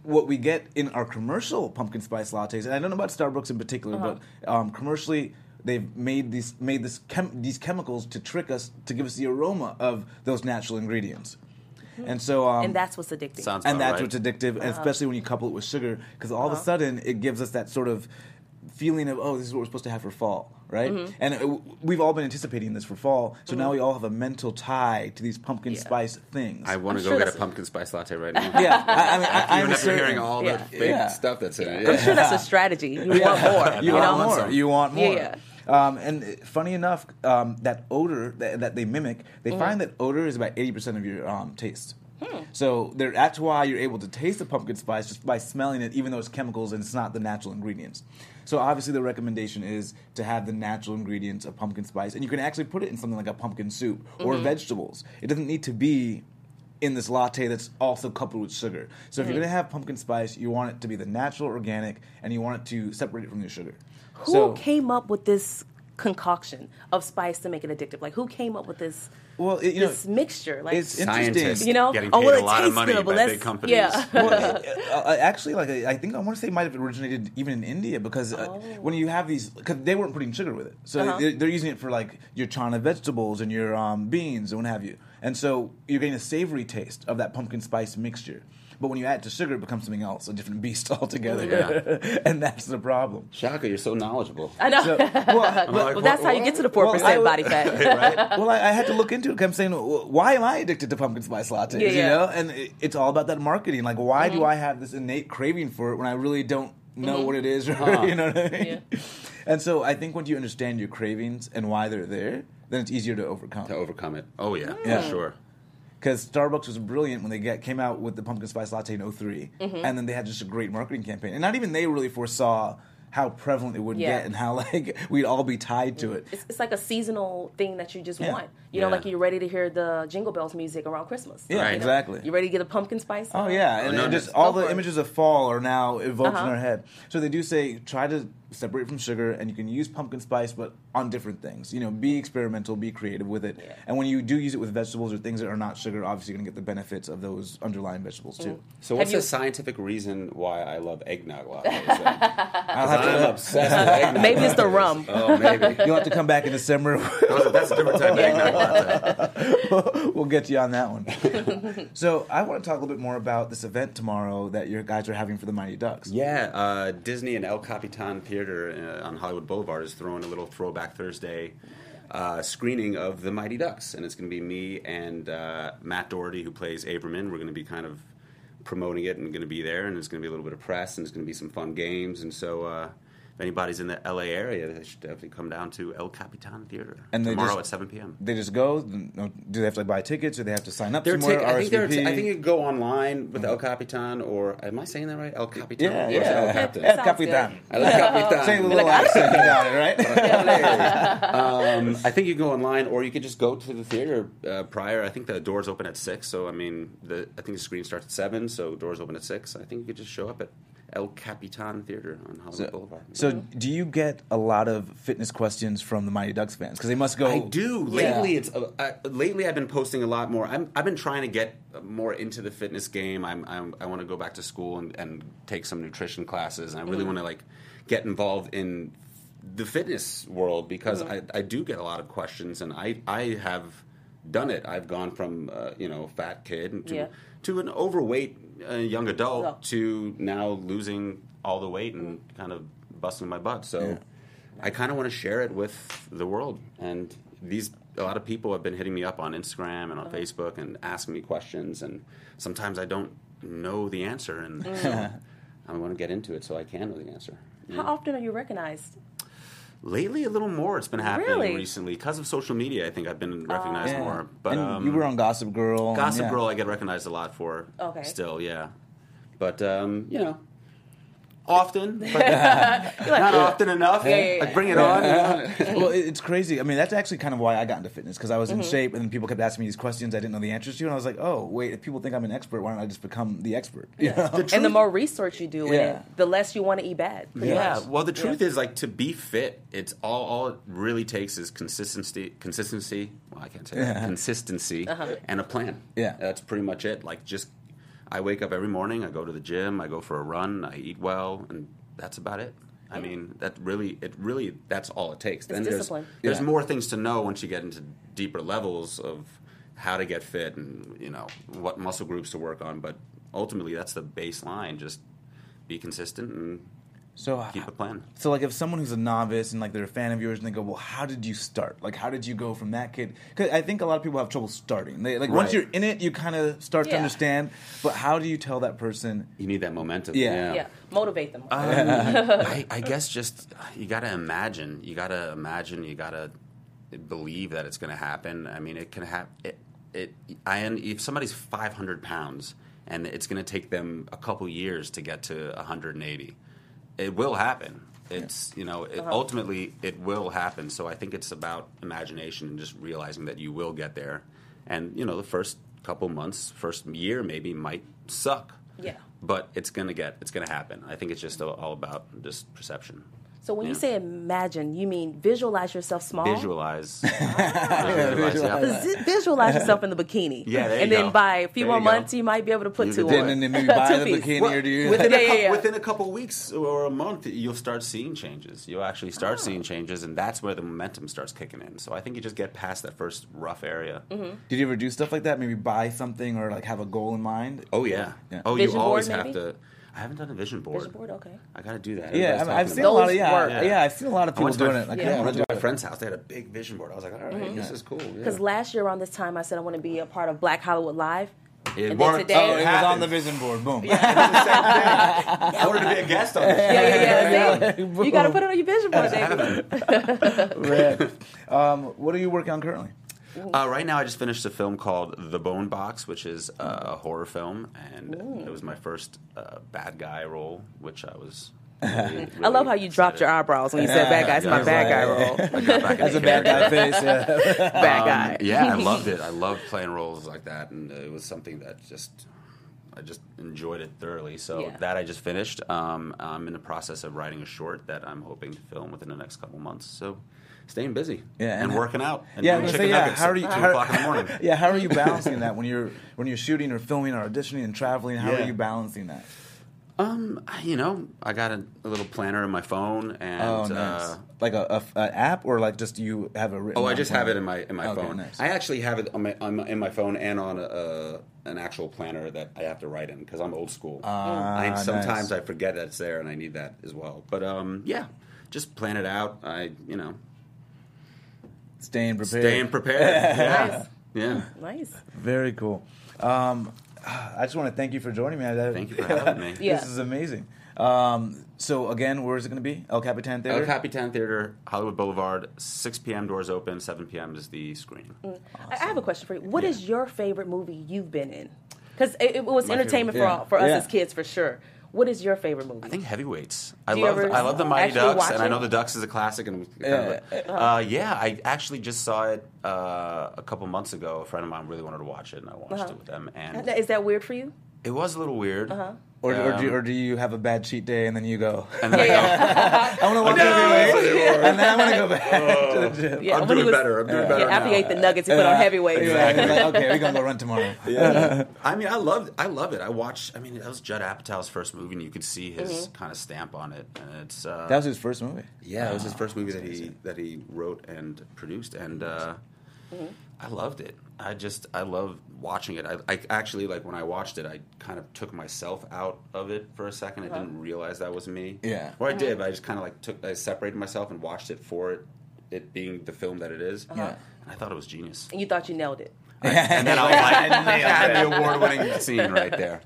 [SPEAKER 1] what we get in our commercial pumpkin spice lattes, and I don't know about Starbucks in particular,
[SPEAKER 4] Uh-huh.
[SPEAKER 1] but um, commercially they've made these made this chem- these chemicals to trick us to give us the aroma of those natural ingredients, and so um,
[SPEAKER 4] and that's what's addictive.
[SPEAKER 3] Sounds
[SPEAKER 1] and that's
[SPEAKER 3] right.
[SPEAKER 1] what's addictive, and especially when you couple it with sugar, because all of a sudden it gives us that sort of feeling of oh, this is what we're supposed to have for fall, right? And it, we've all been anticipating this for fall, so now we all have a mental tie to these pumpkin
[SPEAKER 4] Yeah.
[SPEAKER 1] spice things.
[SPEAKER 3] I want to go
[SPEAKER 4] sure
[SPEAKER 3] get a pumpkin spice latte right now.
[SPEAKER 1] yeah, I, I mean, I, I'm
[SPEAKER 3] Even after hearing all
[SPEAKER 4] Yeah.
[SPEAKER 3] the fake
[SPEAKER 1] Yeah.
[SPEAKER 3] stuff that's in it.
[SPEAKER 4] I'm sure that's a strategy. You want more.
[SPEAKER 1] you,
[SPEAKER 4] You,
[SPEAKER 1] want
[SPEAKER 4] know.
[SPEAKER 1] more.
[SPEAKER 3] some.
[SPEAKER 1] You want more.
[SPEAKER 4] Yeah,
[SPEAKER 1] Um, and funny enough, um, that odor that, that they mimic, they
[SPEAKER 4] Mm-hmm.
[SPEAKER 1] find that odor is about eighty percent of your um, taste.
[SPEAKER 4] Hmm.
[SPEAKER 1] So that's why you're able to taste the pumpkin spice just by smelling it, even though it's chemicals and it's not the natural ingredients. So obviously, the recommendation is to have the natural ingredients of pumpkin spice, and you can actually put it in something like a pumpkin soup or
[SPEAKER 4] Mm-hmm.
[SPEAKER 1] vegetables. It doesn't need to be in this latte that's also coupled with sugar. So if you're
[SPEAKER 4] Mm-hmm.
[SPEAKER 1] going to have pumpkin spice, you want it to be the natural, organic, and you want it to separate it from your sugar.
[SPEAKER 4] Who
[SPEAKER 1] so,
[SPEAKER 4] came up with this concoction of spice to make it addictive? Like, who came up with this
[SPEAKER 1] well, it, you know,
[SPEAKER 4] this mixture? Like,
[SPEAKER 1] it's interesting.
[SPEAKER 4] You know,
[SPEAKER 3] getting
[SPEAKER 4] oh, well,
[SPEAKER 3] a
[SPEAKER 4] it
[SPEAKER 3] lot of
[SPEAKER 4] tastes
[SPEAKER 3] money
[SPEAKER 4] good, but
[SPEAKER 3] by
[SPEAKER 4] let's-
[SPEAKER 3] big companies.
[SPEAKER 4] yeah.
[SPEAKER 1] well, uh, uh, actually, like I I think I want to say it might have originated even in India because uh,
[SPEAKER 4] Oh.
[SPEAKER 1] when you have these, because they weren't putting sugar with it, so
[SPEAKER 4] Uh-huh.
[SPEAKER 1] they're, they're using it for like your chana vegetables and your um, beans and what have you, and so you're getting a savory taste of that pumpkin spice mixture. But when you add it to sugar, it becomes something else, a different beast altogether, Yeah. and that's the problem.
[SPEAKER 3] Shaka, you're so knowledgeable.
[SPEAKER 4] I know.
[SPEAKER 1] So, well,
[SPEAKER 4] well, that's how you get to the four
[SPEAKER 1] Well,
[SPEAKER 4] percent
[SPEAKER 1] I-
[SPEAKER 4] body fat. right?
[SPEAKER 1] well, I, I had to look into it. I'm saying, why am I addicted to pumpkin spice lattes?
[SPEAKER 4] Yeah,
[SPEAKER 1] You
[SPEAKER 4] yeah.
[SPEAKER 1] know, and it, it's all about that marketing. Like, why
[SPEAKER 4] Mm-hmm.
[SPEAKER 1] do I have this innate craving for it when I really don't know mm-hmm. what it is? Or, uh-huh. you know what I mean?
[SPEAKER 4] Yeah.
[SPEAKER 1] And so, I think once you understand your cravings and why they're there, then it's easier to overcome.
[SPEAKER 3] To overcome it. Oh yeah,
[SPEAKER 1] Yeah.
[SPEAKER 3] for sure.
[SPEAKER 1] Because Starbucks was brilliant when they get, came out with the pumpkin spice latte in 3
[SPEAKER 4] Mm-hmm.
[SPEAKER 1] and then they had just a great marketing campaign. And not even they really foresaw how prevalent it would
[SPEAKER 4] Yeah.
[SPEAKER 1] get and how like we'd all be tied to it.
[SPEAKER 4] It's, it's like a seasonal thing that you just
[SPEAKER 1] Yeah.
[SPEAKER 4] want. You know,
[SPEAKER 3] Yeah.
[SPEAKER 4] like you're ready to hear the Jingle Bells music around Christmas.
[SPEAKER 1] Yeah,
[SPEAKER 3] Right.
[SPEAKER 1] exactly.
[SPEAKER 4] You ready to get a pumpkin spice?
[SPEAKER 1] Oh yeah, and,
[SPEAKER 3] no,
[SPEAKER 1] and
[SPEAKER 3] no,
[SPEAKER 1] just
[SPEAKER 3] go
[SPEAKER 1] all
[SPEAKER 4] for
[SPEAKER 1] the
[SPEAKER 4] it.
[SPEAKER 1] images of fall are now evoked
[SPEAKER 4] Uh-huh.
[SPEAKER 1] in our head. So they do say try to separate from sugar, and you can use pumpkin spice, but on different things. You know, be experimental, be creative with it.
[SPEAKER 4] Yeah.
[SPEAKER 1] And when you do use it with vegetables or things that are not sugar, obviously you're gonna get the benefits of those underlying vegetables too.
[SPEAKER 3] So what's
[SPEAKER 4] you-
[SPEAKER 3] the scientific reason why I love eggnog lattes? then?
[SPEAKER 1] I'll have
[SPEAKER 3] I'm
[SPEAKER 1] to,
[SPEAKER 3] obsessed with eggnog.
[SPEAKER 4] Maybe it's the rum.
[SPEAKER 3] Oh, maybe.
[SPEAKER 1] you'll have to come back in December.
[SPEAKER 3] Those- That's a different type of eggnog latte.
[SPEAKER 1] we'll get you on that one. so I want to talk a little bit more about this event tomorrow that your guys are having for the Mighty Ducks.
[SPEAKER 3] Yeah, uh, Disney and El Capitan Theater uh, on Hollywood Boulevard is throwing a little Throwback Thursday uh, screening of The Mighty Ducks, and it's going to be me and uh, Matt Doherty, who plays Averman. We're going to be kind of promoting it and going to be there, and there's going to be a little bit of press, and there's going to be some fun games, and so. Uh, if anybody's in the LA area, they should definitely come down to El Capitan Theater
[SPEAKER 1] And they
[SPEAKER 3] tomorrow
[SPEAKER 1] just-
[SPEAKER 3] at 7 p.m.
[SPEAKER 1] They just go. No, Do they have to buy tickets, or they have to sign up
[SPEAKER 3] They're
[SPEAKER 1] somewhere?
[SPEAKER 3] I think they're.
[SPEAKER 1] RSVP?
[SPEAKER 3] I think you can go online with El Capitan, or am I saying that right? El Capitan.
[SPEAKER 1] Yeah,
[SPEAKER 3] Or is it
[SPEAKER 1] yeah.
[SPEAKER 3] El Captain?
[SPEAKER 1] El Capitan.
[SPEAKER 3] El Capitan.
[SPEAKER 1] Say a little
[SPEAKER 4] I-
[SPEAKER 1] accent about it, right?
[SPEAKER 3] um, I think you can go online, or you could just go to the theater uh, prior. I think the doors open at six, so I mean, the I think the screen starts at seven, so doors open at six. I think you could just show up at El Capitan Theater on Hollywood
[SPEAKER 1] So,
[SPEAKER 3] Boulevard.
[SPEAKER 1] so do you get a lot of fitness questions from the Mighty Ducks fans? Because they must go.
[SPEAKER 3] I do.
[SPEAKER 1] Yeah.
[SPEAKER 3] Lately, it's uh, uh, lately I've been posting a lot more. I'm, I've been trying to get more into the fitness game. I'm, I'm I want to go back to school and, and take some nutrition classes. And I really want to like get involved in the fitness world because I, I do get a lot of questions, and I I have done it. I've gone from uh, you know fat kid to
[SPEAKER 4] Yeah.
[SPEAKER 3] To an overweight uh, young adult
[SPEAKER 4] Yeah.
[SPEAKER 3] to now losing all the weight and kind of busting my butt. So.
[SPEAKER 1] Yeah.
[SPEAKER 3] I kind of want to share it with the world. And these, a lot of people have been hitting me up on Instagram and on Facebook and asking me questions. And sometimes I don't know the answer, and so I want to get into it so I can know the answer.
[SPEAKER 4] How often are you recognized?
[SPEAKER 3] Lately, a little more. It's been happening
[SPEAKER 4] Really?
[SPEAKER 3] recently because of social media. I think I've been recognized
[SPEAKER 1] Yeah.
[SPEAKER 3] more. But
[SPEAKER 1] and
[SPEAKER 3] um,
[SPEAKER 1] you were on Gossip Girl.
[SPEAKER 3] Gossip
[SPEAKER 1] yeah.
[SPEAKER 3] Girl, I get recognized a lot for.
[SPEAKER 4] Okay.
[SPEAKER 3] Still, yeah. But um, you know, often, but
[SPEAKER 4] like,
[SPEAKER 3] not often enough.
[SPEAKER 4] Yeah, yeah, yeah.
[SPEAKER 3] Like bring it on. you
[SPEAKER 1] well, it's crazy. I mean, that's actually kind of why I got into fitness because I was
[SPEAKER 4] Mm-hmm.
[SPEAKER 1] in shape, and then people kept asking me these questions I didn't know the answers to, and I was like, "Oh, wait! If people think I'm an expert, why don't I just become the expert?" You know?
[SPEAKER 4] and the more research you do
[SPEAKER 1] Yeah.
[SPEAKER 4] it, the less you want to eat bad. pretty
[SPEAKER 3] Yeah, well, the truth
[SPEAKER 4] Yeah.
[SPEAKER 3] is, like, to be fit, it's all all it really takes is consistency. Consistency. Well, I can't say that. Consistency
[SPEAKER 4] Uh-huh.
[SPEAKER 3] and a plan.
[SPEAKER 1] Yeah.
[SPEAKER 3] that's pretty much it. Like, just I wake up every morning, I go to the gym, I go for a run, I eat well, and that's about it. I mean, that really, it really, that's all it takes. Then
[SPEAKER 4] discipline.
[SPEAKER 3] there's there's
[SPEAKER 1] Yeah.
[SPEAKER 3] more things to know once you get into deeper levels of how to get fit and you know what muscle groups to work on. But ultimately, that's the baseline. Just be consistent and
[SPEAKER 1] So
[SPEAKER 3] keep a plan.
[SPEAKER 1] So like if someone who's a novice and like they're a fan of yours and they go, well, how did you start? Like how did you go from that kid? Because I think a lot of people have trouble starting. They like once you're in it, you kind of start to understand. But how do you tell that person?
[SPEAKER 3] You need that momentum.
[SPEAKER 1] Yeah.
[SPEAKER 4] yeah, motivate them.
[SPEAKER 3] Um, I, I guess just you got to imagine. You got to imagine. You got to believe that it's going to happen. I mean, it can happen. It, it. I if somebody's 500 pounds and it's going to take them a couple years to get to 180, it will happen. It's you know it, uh-huh. ultimately it will happen. So I think it's about imagination and just realizing that you will get there. And you know the first couple months, first year maybe might suck
[SPEAKER 4] yeah.
[SPEAKER 3] but it's gonna get it's gonna happen. I think it's just all- all about just perception.
[SPEAKER 4] So when you say imagine, you mean visualize yourself small.
[SPEAKER 3] Visualize, visualize, yeah.
[SPEAKER 4] Visualize yourself in the bikini.
[SPEAKER 3] Yeah, there you
[SPEAKER 4] and then
[SPEAKER 3] go.
[SPEAKER 4] by a few
[SPEAKER 3] There
[SPEAKER 4] more
[SPEAKER 3] you go.
[SPEAKER 4] months, you might be able to put
[SPEAKER 3] You
[SPEAKER 4] two
[SPEAKER 3] could
[SPEAKER 4] on.
[SPEAKER 1] And then maybe buy the
[SPEAKER 4] Two-piece.
[SPEAKER 1] bikini
[SPEAKER 3] Well,
[SPEAKER 1] or do you?
[SPEAKER 3] within,
[SPEAKER 4] Yeah,
[SPEAKER 3] a
[SPEAKER 4] yeah,
[SPEAKER 3] couple,
[SPEAKER 4] yeah.
[SPEAKER 3] within a couple weeks or a month, you'll start seeing changes. You'll actually start
[SPEAKER 4] Oh.
[SPEAKER 3] seeing changes, and that's where the momentum starts kicking in. So I think you just get past that first rough area.
[SPEAKER 4] Mm-hmm.
[SPEAKER 1] Did you ever do stuff like that? Maybe buy something or like have a goal in mind?
[SPEAKER 3] Oh yeah.
[SPEAKER 1] Yeah.
[SPEAKER 3] Oh,
[SPEAKER 4] Vision
[SPEAKER 3] you always
[SPEAKER 4] board,
[SPEAKER 3] have to. I haven't done a vision board.
[SPEAKER 4] Vision board, okay.
[SPEAKER 3] I got to do that.
[SPEAKER 1] Yeah, I mean, I've seen a lot of
[SPEAKER 4] Those
[SPEAKER 1] yeah,
[SPEAKER 4] work.
[SPEAKER 1] yeah, I've seen a lot of
[SPEAKER 3] I
[SPEAKER 1] people
[SPEAKER 3] went to
[SPEAKER 1] doing
[SPEAKER 3] my,
[SPEAKER 1] it. Like,
[SPEAKER 4] Yeah.
[SPEAKER 1] yeah,
[SPEAKER 3] I
[SPEAKER 1] I'm
[SPEAKER 3] went
[SPEAKER 1] gonna
[SPEAKER 3] to my
[SPEAKER 1] it.
[SPEAKER 3] friend's house. They had a big vision board. I was like, all right, this is cool. yeah.
[SPEAKER 4] Because last year around this time, I said I want to be a part of Black Hollywood Live.
[SPEAKER 3] It
[SPEAKER 4] and
[SPEAKER 3] worked.
[SPEAKER 4] today-
[SPEAKER 1] Oh, it was on the vision board. Boom.
[SPEAKER 3] I wanted to be a guest on this.
[SPEAKER 4] Yeah, yeah, yeah.
[SPEAKER 1] Boom.
[SPEAKER 4] You got to put it on your vision board, baby.
[SPEAKER 1] Rad. Um, what are you working on currently?
[SPEAKER 3] Uh, right now, I just finished a film called The Bone Box, which is uh, a horror film, and it was my first uh, bad guy role, which I was. Really,
[SPEAKER 4] I love how
[SPEAKER 3] really
[SPEAKER 4] you dropped your eyebrows when you said bad guy. It's my bad guy role.
[SPEAKER 3] I got back
[SPEAKER 1] That's a bad guy face. Yeah.
[SPEAKER 4] bad
[SPEAKER 3] Um,
[SPEAKER 4] guy.
[SPEAKER 3] yeah, I loved it. I loved playing roles like that, and it was something that just I just enjoyed it thoroughly. So
[SPEAKER 4] Yeah.
[SPEAKER 3] that I just finished. Um, I'm in the process of writing a short that I'm hoping to film within the next couple months. So staying busy,
[SPEAKER 1] Yeah,
[SPEAKER 3] and,
[SPEAKER 1] and-
[SPEAKER 3] working out, and
[SPEAKER 1] Yeah, I
[SPEAKER 3] eating
[SPEAKER 1] was gonna
[SPEAKER 3] chicken
[SPEAKER 1] yeah, how are you-
[SPEAKER 3] two
[SPEAKER 1] how-
[SPEAKER 3] o'clock in the morning.
[SPEAKER 1] yeah, how are you balancing that when you're when you're shooting or filming or auditioning and traveling? How are you balancing that?
[SPEAKER 3] Um, you know, I got a, a little planner in my phone, and
[SPEAKER 1] Oh, nice.
[SPEAKER 3] uh,
[SPEAKER 1] like a, a, a app or like just you have a written.
[SPEAKER 3] oh, I just
[SPEAKER 1] plan?
[SPEAKER 3] have it in my in my
[SPEAKER 1] Okay,
[SPEAKER 3] phone.
[SPEAKER 1] nice.
[SPEAKER 3] I actually have it on my, on my in my phone and on a, an actual planner that I have to write in because I'm old school.
[SPEAKER 1] Ah,
[SPEAKER 3] I, sometimes
[SPEAKER 1] nice.
[SPEAKER 3] I forget that it's there, and I need that as well. But um, yeah, just plan it out. I you know,
[SPEAKER 1] Staying prepared.
[SPEAKER 3] staying prepared. yeah,
[SPEAKER 4] Nice.
[SPEAKER 3] yeah.
[SPEAKER 4] Nice.
[SPEAKER 1] Very cool. Um, I just want to thank you for joining me.
[SPEAKER 3] Thank you for having me.
[SPEAKER 4] Yeah.
[SPEAKER 1] This is amazing. Um, so again, where is it going to be? El Capitan Theater.
[SPEAKER 3] El Capitan Theater, Hollywood Boulevard. 6 p.m. doors open. 7 p.m. is the screening.
[SPEAKER 4] I I have a question for you. What is your favorite movie you've been in? Because it, it was
[SPEAKER 3] My
[SPEAKER 4] entertainment
[SPEAKER 1] favorite-
[SPEAKER 4] for, all, for us as kids, for sure. What is your favorite movie?
[SPEAKER 3] I think heavyweights. I
[SPEAKER 4] Do
[SPEAKER 3] love I love the Mighty Ducks, and I know the Ducks is a classic. And kind of like- uh, yeah, I actually just saw it uh, a couple months ago. A friend of mine really wanted to watch it, and I watched
[SPEAKER 4] Uh-huh.
[SPEAKER 3] it with them. And
[SPEAKER 4] Is that weird for you?
[SPEAKER 3] it was a little weird.
[SPEAKER 4] Uh-huh.
[SPEAKER 1] Or, or, do,
[SPEAKER 3] Um,
[SPEAKER 1] or do you have a bad cheat day and then you go?
[SPEAKER 3] And then I go,
[SPEAKER 1] I want to watch heavyweight, and then I want to go back to the gym.
[SPEAKER 4] Yeah,
[SPEAKER 3] I'm
[SPEAKER 4] when he
[SPEAKER 3] doing better. I'm doing
[SPEAKER 4] yeah,
[SPEAKER 3] better
[SPEAKER 4] after
[SPEAKER 3] now.
[SPEAKER 4] he ate the nuggets, he put on heavyweight.
[SPEAKER 1] Exactly. Like, okay, we're gonna go run tomorrow.
[SPEAKER 3] Yeah. I mean, I love, I love it. I watched. I mean, that was Judd Apatow's first movie, and you could see his
[SPEAKER 4] Mm-hmm.
[SPEAKER 3] kind of stamp on it. And it's uh,
[SPEAKER 1] That was his first movie.
[SPEAKER 3] yeah, it was his first movie that he that he wrote and produced, and uh,
[SPEAKER 4] Mm-hmm.
[SPEAKER 3] I loved it. I just I love watching it. I, I actually like when I watched it, I kind of took myself out of it for a 2nd
[SPEAKER 4] Uh-huh.
[SPEAKER 3] I didn't realize that was me.
[SPEAKER 1] Yeah.
[SPEAKER 3] well, I did, but I just kind of like took I separated myself and watched it for it, it being the film that it is.
[SPEAKER 1] Yeah.
[SPEAKER 3] and I thought it was genius.
[SPEAKER 4] And you thought you nailed it.
[SPEAKER 3] And then I'll like, I had the award-winning scene right there.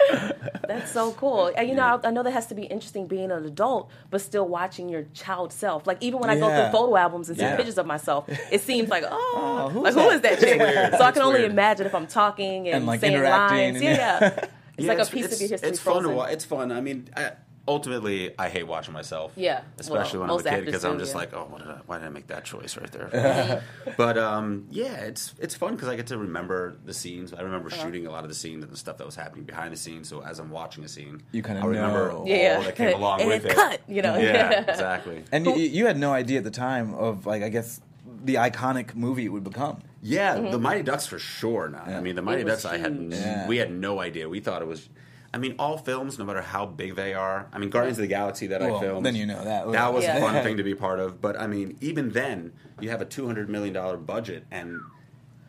[SPEAKER 4] That's so cool. And you know, I, I know that has to be interesting being an adult, but still watching your child self. Like even when I go through photo albums and see
[SPEAKER 3] Yeah.
[SPEAKER 4] pictures of myself, it seems like, oh, oh
[SPEAKER 1] who's
[SPEAKER 4] like who is that chick?
[SPEAKER 3] weird.
[SPEAKER 4] So I can only
[SPEAKER 3] weird.
[SPEAKER 4] imagine if I'm talking and,
[SPEAKER 1] And, like,
[SPEAKER 4] saying
[SPEAKER 1] interacting
[SPEAKER 4] lines.
[SPEAKER 1] and-
[SPEAKER 4] yeah, yeah. It's
[SPEAKER 3] Yeah,
[SPEAKER 4] like a piece of your history
[SPEAKER 3] It's fun to
[SPEAKER 4] frozen.
[SPEAKER 3] watch. It's fun. I mean, I, ultimately, I hate watching myself.
[SPEAKER 4] Yeah,
[SPEAKER 3] especially
[SPEAKER 4] well,
[SPEAKER 3] when I'm a kid because I'm just
[SPEAKER 4] yeah.
[SPEAKER 3] like, oh, what did I, why did I make that choice right there? but um, yeah, it's it's fun because I get to remember the scenes. I remember
[SPEAKER 4] Uh-huh.
[SPEAKER 3] shooting a lot of the scenes and the stuff that was happening behind the scenes. So as I'm watching a scene,
[SPEAKER 1] You kinda
[SPEAKER 3] I remember
[SPEAKER 1] know.
[SPEAKER 3] all
[SPEAKER 4] Yeah,
[SPEAKER 3] that came along
[SPEAKER 4] and
[SPEAKER 3] with it.
[SPEAKER 4] cut, you know.
[SPEAKER 3] Yeah, exactly.
[SPEAKER 1] And you, you had no idea at the time of like I guess the iconic movie it would become.
[SPEAKER 3] Yeah, the Mighty Ducks for sure. Now,
[SPEAKER 1] Yeah.
[SPEAKER 3] I mean, the Mighty
[SPEAKER 4] Mm-hmm. was
[SPEAKER 3] Ducks. I had.
[SPEAKER 1] Yeah.
[SPEAKER 3] we had no idea. We thought it was. I mean, all films, no matter how big they are. I mean, Guardians of the Galaxy that
[SPEAKER 1] Well,
[SPEAKER 3] I filmed.
[SPEAKER 1] then you know that.
[SPEAKER 3] That was
[SPEAKER 4] Yeah.
[SPEAKER 3] a fun thing to be part of. But I mean, even then, you have a two hundred million dollar budget, and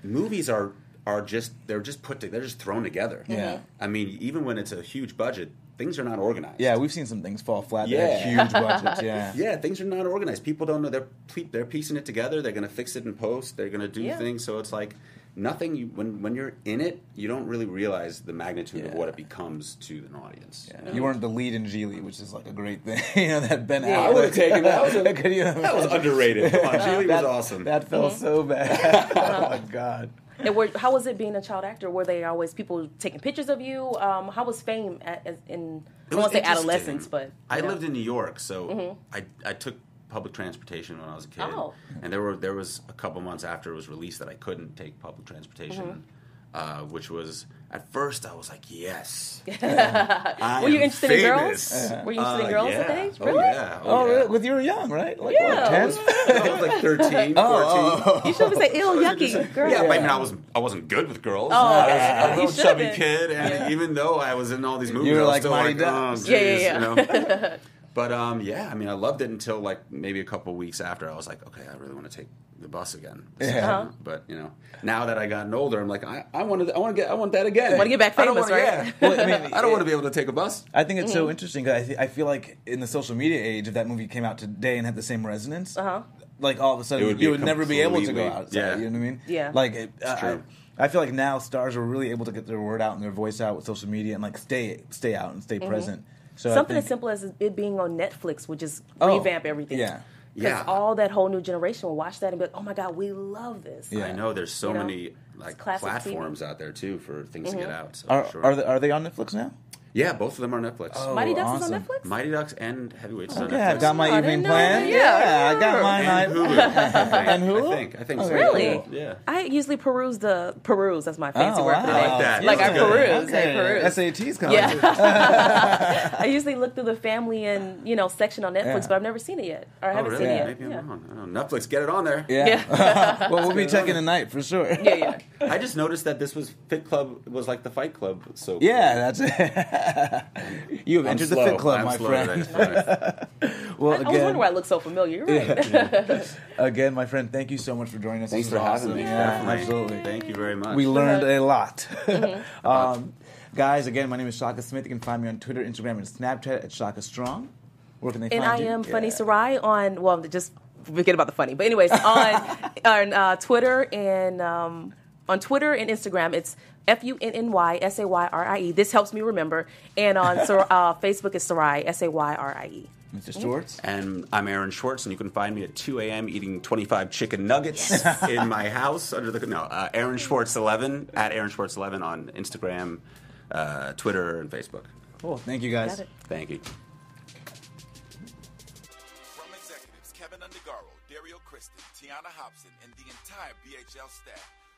[SPEAKER 3] movies are are just they're just put to, they're just thrown together.
[SPEAKER 1] Yeah.
[SPEAKER 3] I mean, even when it's a huge budget, things are not organized.
[SPEAKER 1] Yeah, we've seen some things fall flat.
[SPEAKER 3] Yeah.
[SPEAKER 1] Yeah, huge budgets. Yeah,
[SPEAKER 3] Yeah, things are not organized. People don't know they're they're piecing it together. They're going to fix it in post. They're going to do
[SPEAKER 4] Yeah.
[SPEAKER 3] things. So it's like nothing. You, when when you're in it, you don't really realize the magnitude of what it becomes to an audience.
[SPEAKER 1] Yeah. You weren't the lead in Gigli, which is like a great thing. you know that Ben.
[SPEAKER 4] Yeah.
[SPEAKER 3] I would have taken that. That was, a-
[SPEAKER 1] Could you
[SPEAKER 3] that was underrated. Come on, Gigli
[SPEAKER 1] that,
[SPEAKER 3] was awesome.
[SPEAKER 1] That felt
[SPEAKER 4] Mm-hmm.
[SPEAKER 1] so bad. oh my god.
[SPEAKER 4] And were, how was it being a child actor? Were they always people taking pictures of you? Um, how was fame at, as in? I
[SPEAKER 3] It
[SPEAKER 4] don't want to say adolescence, but
[SPEAKER 3] I
[SPEAKER 4] know.
[SPEAKER 3] lived in New York, so I I took public transportation when I was a kid,
[SPEAKER 4] Oh.
[SPEAKER 3] and there were there was a couple months after it was released that I couldn't take public transportation,
[SPEAKER 4] Mm-hmm.
[SPEAKER 3] uh, which was at first I was like, yes.
[SPEAKER 4] Were you interested in girls? Were you interested in
[SPEAKER 3] Uh,
[SPEAKER 4] girls
[SPEAKER 3] yeah.
[SPEAKER 4] at that age?
[SPEAKER 3] Oh,
[SPEAKER 4] Really?
[SPEAKER 3] yeah.
[SPEAKER 1] Oh,
[SPEAKER 3] yeah.
[SPEAKER 1] really? With you were young, right? Like
[SPEAKER 4] Yeah.
[SPEAKER 1] what,
[SPEAKER 3] I
[SPEAKER 1] 10?
[SPEAKER 3] was, I was like 13, 14.
[SPEAKER 4] You should have said, ill, yucky, girl."
[SPEAKER 3] Yeah, but I mean, I wasn't, I wasn't good with girls.
[SPEAKER 4] Oh,
[SPEAKER 3] I was
[SPEAKER 4] okay.
[SPEAKER 3] a
[SPEAKER 4] You
[SPEAKER 3] little chubby
[SPEAKER 4] been.
[SPEAKER 3] kid, and even though I was in all these movies,
[SPEAKER 1] You were
[SPEAKER 3] I was
[SPEAKER 1] like
[SPEAKER 3] still
[SPEAKER 1] Mighty
[SPEAKER 3] like, oh,
[SPEAKER 1] Ducks.
[SPEAKER 3] geez,
[SPEAKER 4] Yeah, yeah,
[SPEAKER 3] you know. but um, yeah, I mean, I loved it until like maybe a couple weeks after. I was like, okay, I really want to take the bus again.
[SPEAKER 1] Yeah.
[SPEAKER 4] Uh-huh.
[SPEAKER 3] But you know, now that I gotten older, I'm like, I, I want to, I want to get, I want that again.
[SPEAKER 4] Wanna get back
[SPEAKER 3] I don't wanna-
[SPEAKER 4] right?
[SPEAKER 3] Yeah.
[SPEAKER 1] Well, I mean,
[SPEAKER 3] I don't want to be able to take a bus.
[SPEAKER 1] I think it's
[SPEAKER 4] Mm-hmm.
[SPEAKER 1] so interesting because I, th- I feel like in the social media age, if that movie came out today and had the same resonance,
[SPEAKER 4] Uh-huh.
[SPEAKER 1] like all of a sudden
[SPEAKER 3] would
[SPEAKER 1] you would never be able to go
[SPEAKER 3] completely-
[SPEAKER 1] outside.
[SPEAKER 3] yeah.
[SPEAKER 1] You know what I mean?
[SPEAKER 4] Yeah.
[SPEAKER 1] Like it, I,
[SPEAKER 3] true.
[SPEAKER 1] I feel like now stars are really able to get their word out and their voice out with social media and like stay stay out and stay present. So
[SPEAKER 4] Mm-hmm. Something
[SPEAKER 1] think-
[SPEAKER 4] as simple as it being on Netflix would just
[SPEAKER 1] Oh,
[SPEAKER 4] revamp everything.
[SPEAKER 1] yeah.
[SPEAKER 4] Because
[SPEAKER 3] Yeah.
[SPEAKER 4] all that whole new generation will watch that and be like, "Oh my god, we love this."
[SPEAKER 1] Yeah.
[SPEAKER 3] I know there's so
[SPEAKER 4] You know?
[SPEAKER 3] many like
[SPEAKER 4] classic TV.
[SPEAKER 3] platforms out there too for things to get out. So
[SPEAKER 1] Are,
[SPEAKER 3] sure.
[SPEAKER 1] are, they, are they on Netflix now?
[SPEAKER 3] Yeah, both of them are Netflix.
[SPEAKER 1] Oh,
[SPEAKER 4] Mighty Ducks
[SPEAKER 1] awesome.
[SPEAKER 4] is on Netflix.
[SPEAKER 3] Mighty Ducks and Heavyweights. are on
[SPEAKER 1] Yeah, I
[SPEAKER 3] Netflix.
[SPEAKER 1] got my
[SPEAKER 4] Oh, I
[SPEAKER 1] evening plan.
[SPEAKER 4] that. Yeah,
[SPEAKER 1] I got mine.
[SPEAKER 3] and
[SPEAKER 1] I-
[SPEAKER 3] Hulu. I think.
[SPEAKER 1] And Hulu?
[SPEAKER 3] I think. I think so.
[SPEAKER 1] Oh,
[SPEAKER 4] really?
[SPEAKER 1] cool.
[SPEAKER 3] Yeah.
[SPEAKER 4] I usually peruse the peruse. That's my oh, fancy
[SPEAKER 1] Oh,
[SPEAKER 4] word for
[SPEAKER 1] wow.
[SPEAKER 4] that.
[SPEAKER 3] I like that.
[SPEAKER 4] Like I
[SPEAKER 3] That's good.
[SPEAKER 4] peruse. I peruse.
[SPEAKER 1] SATs coming.
[SPEAKER 4] Yeah. I usually look through the family and you know section on Netflix,
[SPEAKER 1] Yeah.
[SPEAKER 4] but I've never seen it yet, or I
[SPEAKER 3] Oh,
[SPEAKER 4] haven't
[SPEAKER 3] really?
[SPEAKER 4] seen it yet.
[SPEAKER 3] Maybe I'm
[SPEAKER 4] yeah.
[SPEAKER 3] wrong. I. Netflix, get it on there.
[SPEAKER 1] Yeah. well, we'll be checking tonight for sure.
[SPEAKER 4] yeah, yeah.
[SPEAKER 3] I just noticed that this was Fit Club was like the Fight Club. So
[SPEAKER 1] Yeah, that's it. you have
[SPEAKER 3] I'm
[SPEAKER 1] entered
[SPEAKER 3] slow.
[SPEAKER 1] the Fit Club,
[SPEAKER 3] I'm
[SPEAKER 1] my
[SPEAKER 3] slow
[SPEAKER 1] friend.
[SPEAKER 3] today.
[SPEAKER 1] Well,
[SPEAKER 4] I was wondering
[SPEAKER 1] again,
[SPEAKER 4] why it looks so familiar. You're right.
[SPEAKER 1] again, my friend, thank you so much for joining us.
[SPEAKER 3] Thanks
[SPEAKER 1] This
[SPEAKER 3] for
[SPEAKER 1] was
[SPEAKER 3] having me.
[SPEAKER 1] Yeah,
[SPEAKER 3] Definitely.
[SPEAKER 1] absolutely.
[SPEAKER 3] Thank you very much.
[SPEAKER 1] We learned a lot.
[SPEAKER 4] Mm-hmm.
[SPEAKER 1] um, guys, again, my name is Shaka Smith. You can find me on Twitter, Instagram, and Snapchat at Shaka Strong. Where can they
[SPEAKER 4] and
[SPEAKER 1] find
[SPEAKER 4] I
[SPEAKER 1] you?
[SPEAKER 4] am Funny
[SPEAKER 1] Yeah.
[SPEAKER 4] Sayrie on well, just forget about the funny. But anyways, on on uh, Twitter and um, on Twitter and Instagram, it's F U N N Y S A Y R I E. This helps me remember. And on Sar- uh, Facebook is Sayrie S A Y R I E.
[SPEAKER 1] Mr. Schwartz.
[SPEAKER 3] And I'm Aaron Schwartz, and you can find me at 2 a.m. eating 25 chicken nuggets in my house under the no uh, Aaron Schwartz 11 at Aaron Schwartz 11 on Instagram, uh, Twitter, and Facebook.
[SPEAKER 1] Cool. Thank you guys.
[SPEAKER 4] Got it.
[SPEAKER 3] Thank you.
[SPEAKER 2] From executives Kevin Undergaro, Dario Kristen, Tiana Hobson, and the entire BHL staff,